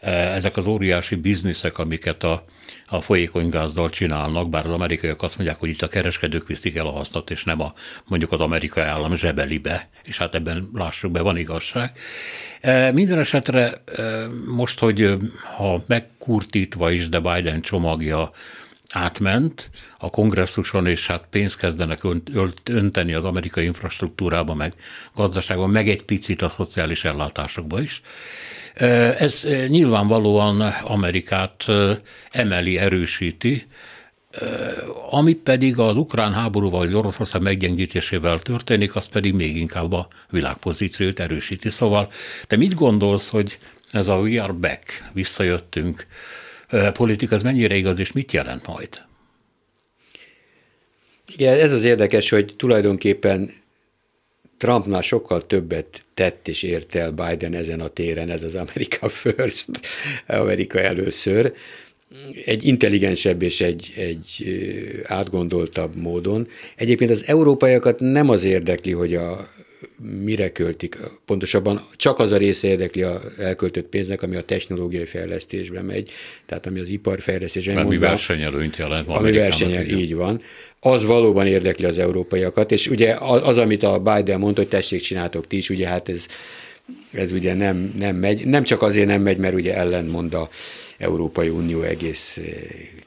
ezek az óriási bizniszek, amiket a, a folyékony gázdal csinálnak, bár az amerikaiak azt mondják, hogy itt a kereskedők viszik el a hasznot, és nem a, mondjuk az amerikai állam zsebelibe, és hát ebben lássuk be, van igazság. Minden esetre most, hogy ha megkurtítva is, de Biden csomagja átment a kongresszuson, és hát pénzt kezdenek önteni az amerikai infrastruktúrába, meg gazdaságban, meg egy picit a szociális ellátásokba is. Ez nyilvánvalóan Amerikát emeli, erősíti, ami pedig az ukrán háborúval vagy Oroszország meggyengítésével történik, az pedig még inkább a világpozíciót erősíti. Szóval te mit gondolsz, hogy ez a we are back, visszajöttünk, politika, az mennyire igaz, és mit jelent majd? Igen, ez az érdekes, hogy tulajdonképpen Trumpnál sokkal többet tett és ért el Biden ezen a téren, ez az America (laughs) First, Amerika először, egy intelligensebb és egy, egy átgondoltabb módon. Egyébként az európaiakat nem az érdekli, hogy a mire költik. Pontosabban csak az a része érdekli a elköltött pénznek, ami a technológiai fejlesztésbe megy, tehát ami az iparfejlesztésbe megy. Ami versenyelőnyt jelent. Ami versenyel, így van. Az valóban érdekli az európaiakat, és ugye az, az, amit a Biden mondta, hogy tessék, csináltok ti is, ugye hát ez, ez ugye nem, nem megy. Nem csak azért nem megy, mert ugye ellentmond a Európai Unió egész eh,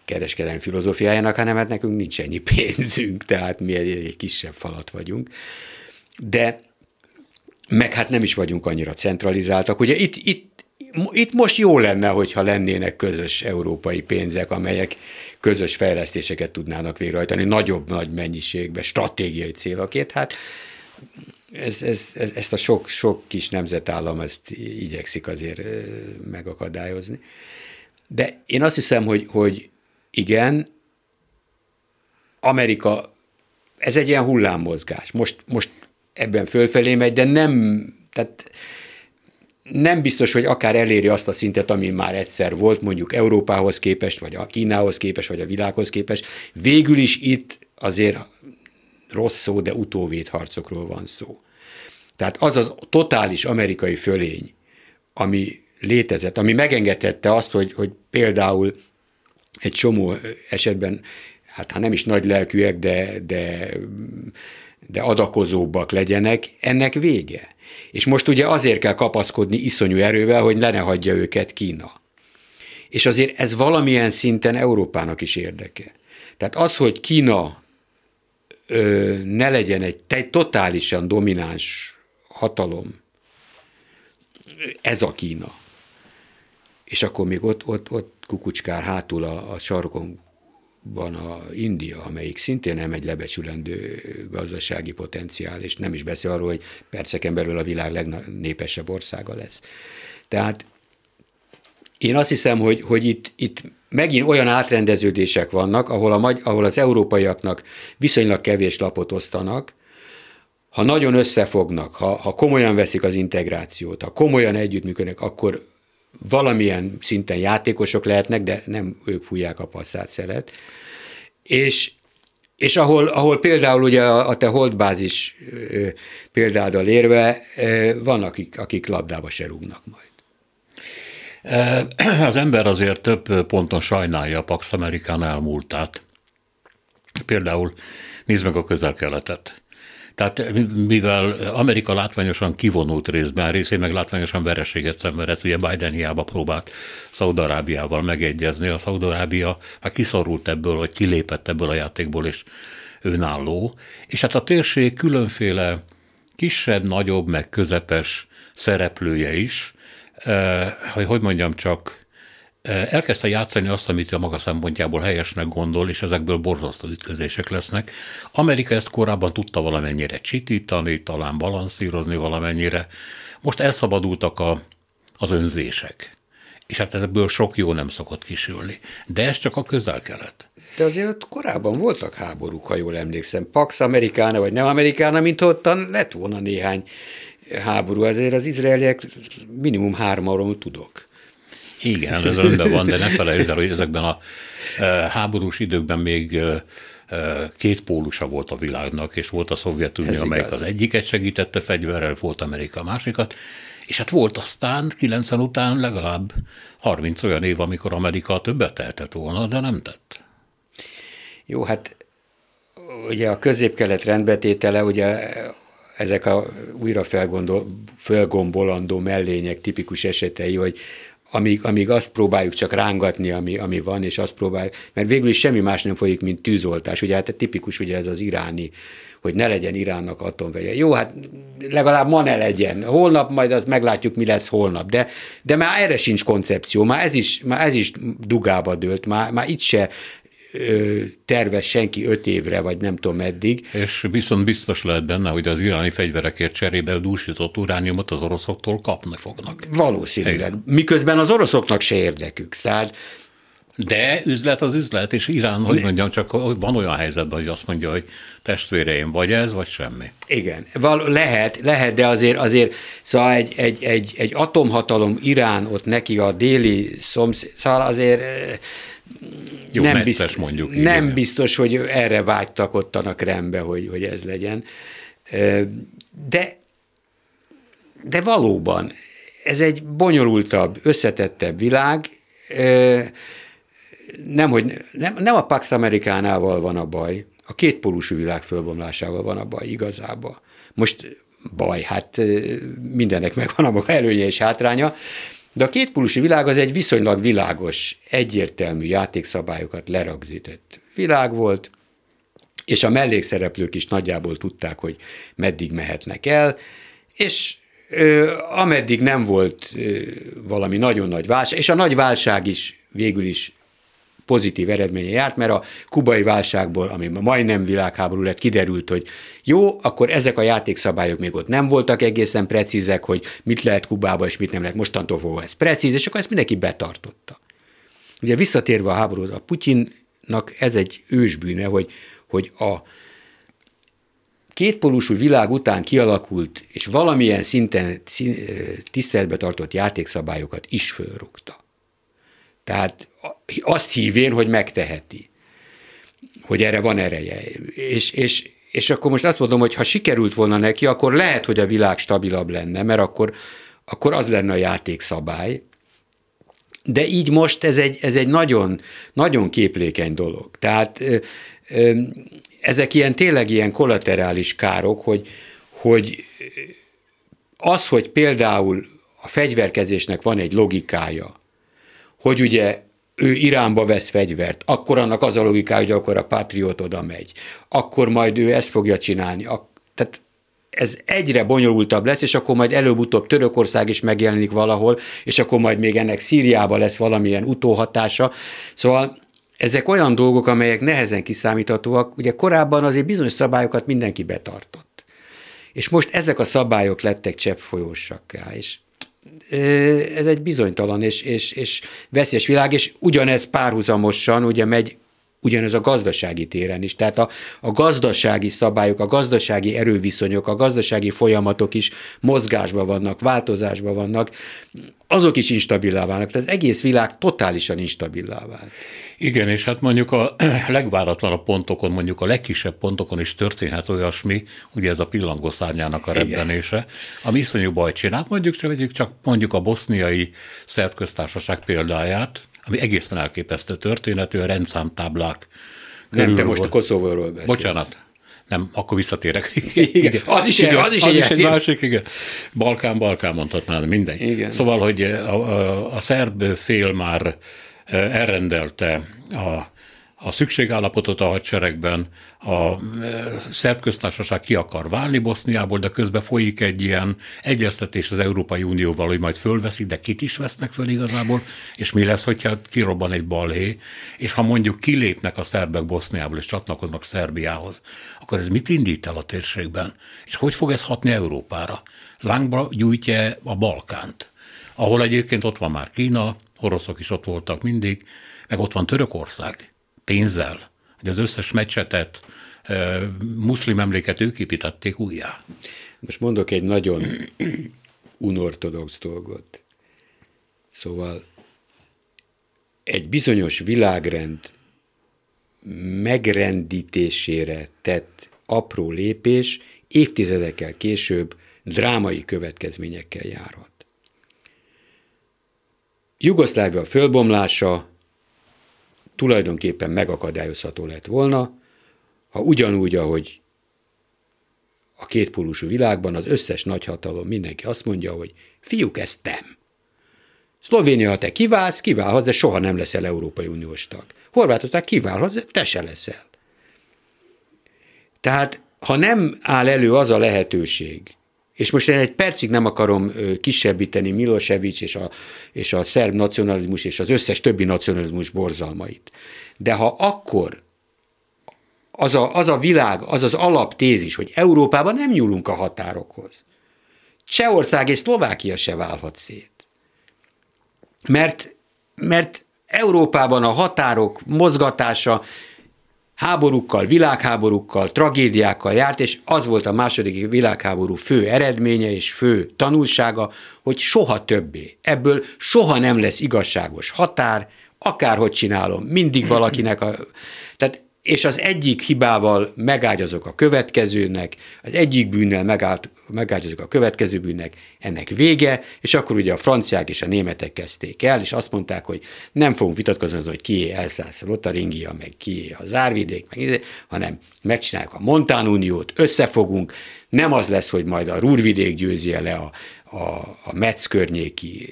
kereskedelmi filozófiájának, hanem hát nekünk nincs ennyi (laughs) pénzünk, tehát mi egy, egy kisebb falat vagyunk. De meg hát nem is vagyunk annyira centralizáltak. Ugye itt, itt, itt most jó lenne, hogyha lennének közös európai pénzek, amelyek közös fejlesztéseket tudnának végrehajtani nagyobb nagy mennyiségben, stratégiai célokért. Hát ez, ez, ez, ezt a sok, sok kis nemzetállam ezt igyekszik azért megakadályozni. De én azt hiszem, hogy, hogy igen, Amerika, ez egy ilyen hullámmozgás. Most, most ebben fölfelé megy, de nem, tehát nem biztos, hogy akár eléri azt a szintet, ami már egyszer volt, mondjuk Európához képest, vagy a Kínához képest, vagy a világhoz képest. Végül is itt azért rossz szó, de utóvédharcokról van szó. Tehát az az totális amerikai fölény, ami létezett, ami megengedhette azt, hogy, hogy például egy csomó esetben, hát ha nem is nagy lelkűek, de, de de adakozóbbak legyenek, ennek vége. És most ugye azért kell kapaszkodni iszonyú erővel, hogy le ne hagyja őket Kína. És azért ez valamilyen szinten Európának is érdeke. Tehát az, hogy Kína ö, ne legyen egy, egy totálisan domináns hatalom, ez a Kína. És akkor még ott, ott, ott kukucskár hátul a, a sarkon van a India, amelyik szintén nem egy lebecsülendő gazdasági potenciál, és nem is beszél arról, hogy perceken belül a világ legnépesebb országa lesz. Tehát én azt hiszem, hogy, hogy itt, itt megint olyan átrendeződések vannak, ahol, a, ahol az európaiaknak viszonylag kevés lapot osztanak, ha nagyon összefognak, ha, ha komolyan veszik az integrációt, ha komolyan együttműködnek, akkor valamilyen szinten játékosok lehetnek, de nem ők fújják a passzát szelet. És, és ahol, ahol például ugye a, a te holdbázis példáddal érve van, akik, akik labdába se rúgnak majd. (clears throat) Az ember azért több ponton sajnálja a Pax Amerikán elmúltát. Például nézd meg a közel-keletet. Tehát mivel Amerika látványosan kivonult részben, részén meg látványosan vereséget szenvedett, ugye Biden hiába próbált Szaudarábiával megegyezni, a Szaudarábia hát kiszorult ebből, vagy kilépett ebből a játékból, és önálló, és hát a térség különféle kisebb, nagyobb, meg közepes szereplője is, eh, hogy hogy mondjam csak, elkezdte játszani azt, amit a maga szempontjából helyesnek gondol, és ezekből borzasztó ütközések lesznek. Amerika ezt korábban tudta valamennyire csitítani, talán balanszírozni valamennyire. Most elszabadultak a, az önzések. És hát ebből sok jó nem szokott kisülni. De ez csak a közel-kelet. De azért ott korábban voltak háborúk, ha jól emlékszem. Pax Amerikána, vagy nem Amerikána, mint ottan lett volna néhány háború. Azért az izraeliek minimum háromról tudok. Igen, ez rendben van, de ne felejtsd el, hogy ezekben a Háborús időkben még két pólusa volt a világnak, és volt a Szovjetunió, amelyik igaz. az egyiket segítette fegyverrel, volt Amerika a másikat, és hát volt aztán 90 után legalább 30 olyan év, amikor Amerika többet tehetett volna, de nem tett. Jó, hát ugye a közép-kelet rendbetétele, ugye ezek a újra felgondol, felgombolandó mellények tipikus esetei, hogy amíg, amíg azt próbáljuk csak rángatni, ami, ami van, és azt próbáljuk, mert végül is semmi más nem folyik, mint tűzoltás. Ugye hát tipikus ugye ez az iráni, hogy ne legyen Iránnak atomvegye. Jó, hát legalább ma ne legyen. Holnap majd azt meglátjuk, mi lesz holnap. De, de már erre sincs koncepció, már ez is, már ez is dugába dőlt, már, már itt se tervez senki öt évre, vagy nem tudom meddig. És viszont biztos lehet benne, hogy az iráni fegyverekért cserébe dúsított urániumot az oroszoktól kapni fognak. Valószínűleg. Igen. Miközben az oroszoknak se érdekük. Tehát de üzlet az üzlet, és Irán, hogy mondjam, csak van olyan helyzetben, hogy azt mondja, hogy testvéreim, vagy ez, vagy semmi. Igen, Val- lehet, lehet, de azért, azért szóval egy, egy, egy, egy atomhatalom Irán ott neki a déli szomszéd, szóval azért jó, nem, biztos, mondjuk. Nem igen. biztos, hogy erre vágytak ott a Krembe, hogy, hogy ez legyen. De, de valóban ez egy bonyolultabb, összetettebb világ, nem, hogy nem, nem a Pax Amerikánával van a baj, a kétpólusú világ fölbomlásával van a baj igazából. Most baj, hát mindennek megvan a maga előnye és hátránya, de a kétpólusú világ az egy viszonylag világos, egyértelmű játékszabályokat leragzített világ volt, és a mellékszereplők is nagyjából tudták, hogy meddig mehetnek el, és ö, ameddig nem volt ö, valami nagyon nagy válság, és a nagy válság is végül is pozitív eredménye járt, mert a kubai válságból, ami majdnem világháború lett, kiderült, hogy jó, akkor ezek a játékszabályok még ott nem voltak egészen precízek, hogy mit lehet Kubába és mit nem lehet. Mostantól fogva ez precíz, és akkor ezt mindenki betartotta. Ugye visszatérve a háborúhoz, a Putyinnak ez egy ősbűne, hogy, hogy a kétpólusú világ után kialakult és valamilyen szinten tiszteletbe tartott játékszabályokat is fölrúgta. Tehát azt hívén, hogy megteheti, hogy erre van ereje. És, és, és akkor most azt mondom, hogy ha sikerült volna neki, akkor lehet, hogy a világ stabilabb lenne, mert akkor, akkor az lenne a játékszabály. De így most ez egy, ez egy nagyon, nagyon képlékeny dolog. Tehát ezek ilyen tényleg ilyen kollaterális károk, hogy, hogy az, hogy például a fegyverkezésnek van egy logikája, hogy ugye ő Iránba vesz fegyvert, akkor annak az a logika, hogy akkor a Patriot oda megy, akkor majd ő ezt fogja csinálni. Tehát ez egyre bonyolultabb lesz, és akkor majd előbb-utóbb Törökország is megjelenik valahol, és akkor majd még ennek Szíriába lesz valamilyen utóhatása. Szóval ezek olyan dolgok, amelyek nehezen kiszámíthatóak. Ugye korábban azért bizonyos szabályokat mindenki betartott. És most ezek a szabályok lettek cseppfolyósakká, és ez egy bizonytalan és, és, és veszélyes világ, és ugyanez párhuzamosan ugye megy ugyanez a gazdasági téren is. Tehát a, a gazdasági szabályok, a gazdasági erőviszonyok, a gazdasági folyamatok is mozgásban vannak, változásban vannak, azok is instabilá válnak. Tehát az egész világ totálisan instabilá vált. Igen, és hát mondjuk a (clears throat) legváratlanabb pontokon, mondjuk a legkisebb pontokon is történhet olyasmi, ugye ez a pillangó szárnyának a rebbenése, ami iszonyú bajt csinált. Mondjuk csak mondjuk a boszniai szerb köztársaság példáját, ami egészen elképesztő történetű, a rendszámtáblák Nem, te most a Koszovóról beszélsz. Bocsánat, nem, akkor visszatérek. igen, az is, (laughs) igen, az is, az egy, is egy másik, igen. Balkán, Balkán mondhatnám, mindegy. Igen. Szóval, hogy a, a, a szerb fél már elrendelte a, a szükségállapotot a hadseregben, a szerb köztársaság ki akar válni Boszniából, de közben folyik egy ilyen egyeztetés az Európai Unióval, hogy majd fölveszik, de kit is vesznek föl igazából, és mi lesz, hogyha kirobban egy balhé, és ha mondjuk kilépnek a szerbek Boszniából és csatlakoznak Szerbiához, akkor ez mit indít el a térségben? És hogy fog ez hatni Európára? Lángba gyújtja a Balkánt, ahol egyébként ott van már Kína, oroszok is ott voltak mindig, meg ott van Törökország pénzzel, hogy az összes meccsetet, muszlim emléket ők építették újjá. Most mondok egy nagyon unortodox dolgot. Szóval egy bizonyos világrend megrendítésére tett apró lépés évtizedekkel később drámai következményekkel járhat. Jugoszlávia fölbomlása tulajdonképpen megakadályozható lett volna, ha ugyanúgy, ahogy a kétpólusú világban az összes nagyhatalom mindenki azt mondja, hogy fiúk, ezt nem. Szlovénia, ha te kiválsz, kiválhatsz, de soha nem leszel Európai Uniós tag. Horvátország kiválhatsz, de te se leszel. Tehát, ha nem áll elő az a lehetőség, és most én egy percig nem akarom kisebbíteni Milosevic és a, és a szerb nacionalizmus és az összes többi nacionalizmus borzalmait. De ha akkor az a, az a világ, az az alaptézis, hogy Európában nem nyúlunk a határokhoz. Csehország és Szlovákia se válhat szét. Mert, mert Európában a határok mozgatása háborúkkal, világháborúkkal, tragédiákkal járt, és az volt a második világháború fő eredménye és fő tanulsága, hogy soha többé. Ebből soha nem lesz igazságos határ, akárhogy csinálom, mindig valakinek a... Tehát és az egyik hibával megágyazok a következőnek, az egyik bűnnel megállt, megágyazok a következő bűnnek, ennek vége, és akkor ugye a franciák és a németek kezdték el, és azt mondták, hogy nem fogunk vitatkozni azon, hogy kié Elszász, Lotaringia, meg kié a Zárvidék, meg, izé, hanem megcsináljuk a Montán Uniót, összefogunk, nem az lesz, hogy majd a Rúrvidék győzi le a, a, a Metz környéki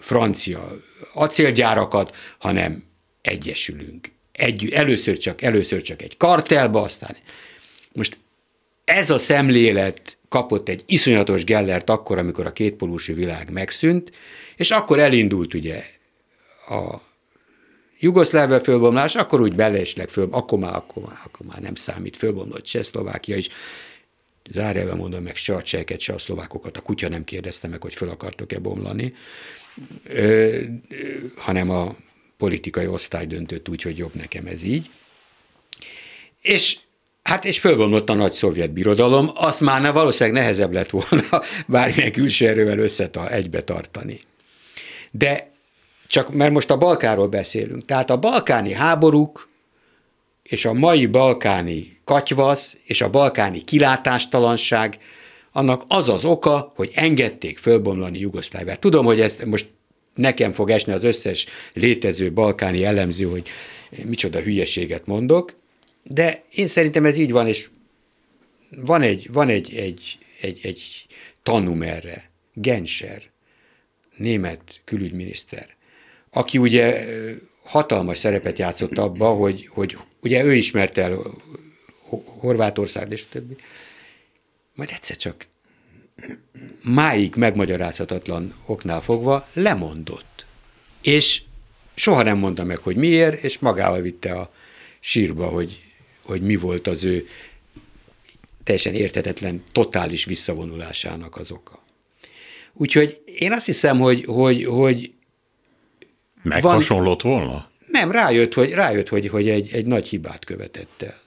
francia acélgyárakat, hanem egyesülünk. Egy, először, csak, először csak egy kartelba, aztán most ez a szemlélet kapott egy iszonyatos gellert akkor, amikor a kétpolúsú világ megszűnt, és akkor elindult ugye a Jugoszlávia fölbomlás, akkor úgy belesleg föl, akkor már, akkor már, akkor már nem számít, fölbomlott Csehszlovákia is, zárjelve mondom meg, se a cseheket, se a szlovákokat, a kutya nem kérdezte meg, hogy föl akartok-e bomlani, ö, ö, hanem a politikai osztály döntött úgy, hogy jobb nekem ez így. És Hát és fölbomlott a nagy szovjet birodalom, azt már ne, valószínűleg nehezebb lett volna (laughs) bármilyen külső erővel összeta, egybe tartani. De csak mert most a Balkáról beszélünk. Tehát a balkáni háborúk és a mai balkáni katyvasz és a balkáni kilátástalanság, annak az az oka, hogy engedték fölbomlani Jugoszláviát. Tudom, hogy ezt most nekem fog esni az összes létező balkáni elemző, hogy micsoda hülyeséget mondok, de én szerintem ez így van, és van egy, van egy, egy, egy, egy tanum erre, Genscher, német külügyminiszter, aki ugye hatalmas szerepet játszott abba, hogy, hogy ugye ő ismerte el Horvátország és többi. Majd egyszer csak máig megmagyarázhatatlan oknál fogva lemondott. És soha nem mondta meg, hogy miért, és magával vitte a sírba, hogy, hogy mi volt az ő teljesen értetetlen, totális visszavonulásának az oka. Úgyhogy én azt hiszem, hogy, hogy, hogy Meghasonlott van, volna? Nem, rájött, hogy, rájött, hogy, hogy egy, egy nagy hibát követett el.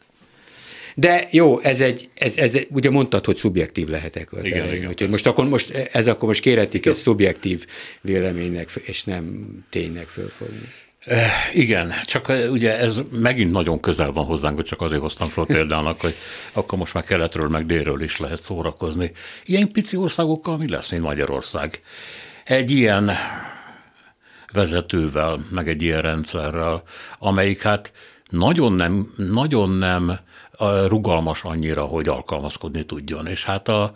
De jó, ez egy, ez, ez ugye mondtad, hogy szubjektív lehetek az igen, elején, igen. most akkor most, ez akkor most kéretik ez szubjektív véleménynek, és nem ténynek fölfogni. Eh, igen, csak eh, ugye ez megint nagyon közel van hozzánk, hogy csak azért hoztam fel példának, hogy akkor most már keletről, meg délről is lehet szórakozni. Ilyen pici országokkal mi lesz, mint Magyarország? Egy ilyen vezetővel, meg egy ilyen rendszerrel, amelyik hát nagyon nem, nagyon nem rugalmas annyira, hogy alkalmazkodni tudjon. És hát a,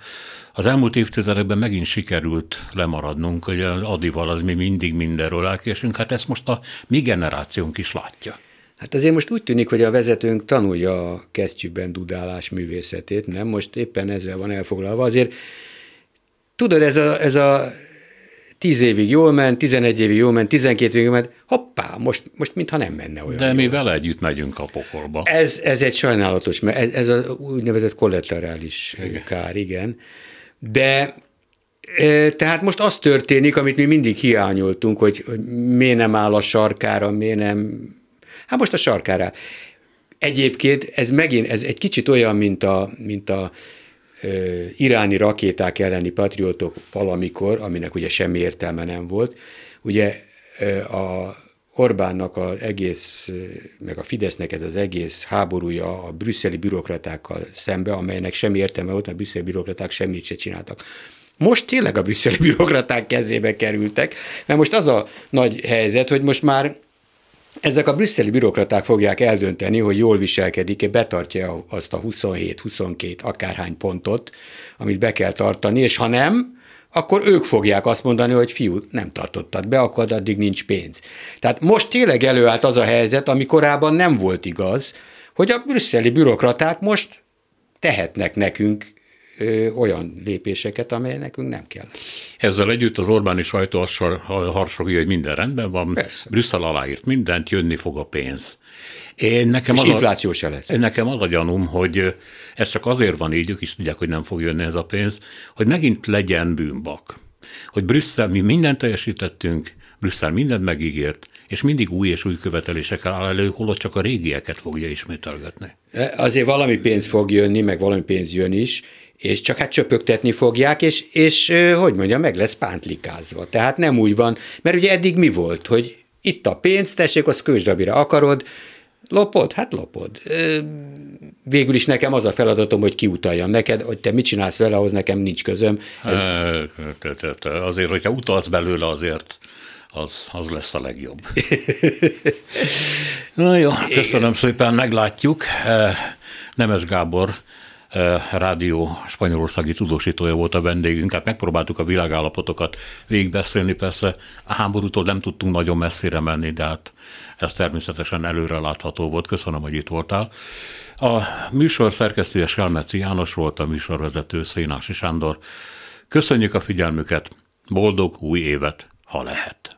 az elmúlt évtizedekben megint sikerült lemaradnunk, hogy az Adival az mi mindig mindenről elkésünk, hát ezt most a mi generációnk is látja. Hát azért most úgy tűnik, hogy a vezetőnk tanulja a kesztyűben dudálás művészetét, nem? Most éppen ezzel van elfoglalva. Azért tudod, ez a, ez a 10 évig jól ment, 11 évig jól ment, 12 évig jól ment, hoppá, most, most mintha nem menne olyan De mi jól. vele együtt megyünk a pokolba. Ez, ez egy sajnálatos, mert ez, ez az úgynevezett kollaterális igen. kár, igen. De e, tehát most az történik, amit mi mindig hiányoltunk, hogy, hogy miért nem áll a sarkára, miért nem... Hát most a sarkára. Egyébként ez megint, ez egy kicsit olyan, mint a, mint a iráni rakéták elleni patriótok valamikor, aminek ugye semmi értelme nem volt, ugye a Orbánnak az egész, meg a Fidesznek ez az egész háborúja a brüsszeli bürokratákkal szembe, amelynek semmi értelme volt, mert a brüsszeli bürokraták semmit se csináltak. Most tényleg a brüsszeli (laughs) bürokraták kezébe kerültek, mert most az a nagy helyzet, hogy most már ezek a brüsszeli bürokraták fogják eldönteni, hogy jól viselkedik-e, betartja azt a 27-22 akárhány pontot, amit be kell tartani, és ha nem, akkor ők fogják azt mondani, hogy fiú, nem tartottad be, akkor addig nincs pénz. Tehát most tényleg előállt az a helyzet, ami korábban nem volt igaz, hogy a brüsszeli bürokraták most tehetnek nekünk olyan lépéseket, amely nekünk nem kell. Ezzel együtt az Orbáni sajtó azt harsogja, hogy minden rendben van, Persze. Brüsszel aláírt mindent, jönni fog a pénz. Én nekem és az infláció a, se lesz. Nekem az a gyanúm, hogy ez csak azért van így, ők is tudják, hogy nem fog jönni ez a pénz, hogy megint legyen bűnbak. Hogy Brüsszel, mi mindent teljesítettünk, Brüsszel mindent megígért, és mindig új és új követelésekkel áll elő, holott csak a régieket fogja ismételgetni. Azért valami pénz fog jönni, meg valami pénz jön is, és csak hát csöpögtetni fogják, és, és hogy mondja, meg lesz pántlikázva. Tehát nem úgy van, mert ugye eddig mi volt, hogy itt a pénz, tessék, az kősdabira akarod, lopod? Hát lopod. Végül is nekem az a feladatom, hogy kiutaljam neked, hogy te mit csinálsz vele, ahhoz nekem nincs közöm. Ez... Azért, hogyha utalsz belőle, azért az, az lesz a legjobb. (laughs) Na jó, köszönöm szépen, meglátjuk. Nemes Gábor rádió spanyolországi tudósítója volt a vendégünk, hát megpróbáltuk a világállapotokat végigbeszélni, persze a háborútól nem tudtunk nagyon messzire menni, de hát ez természetesen előre látható volt. Köszönöm, hogy itt voltál. A műsor szerkesztője Selmeci János volt, a műsorvezető Szénási Sándor. Köszönjük a figyelmüket, boldog új évet, ha lehet.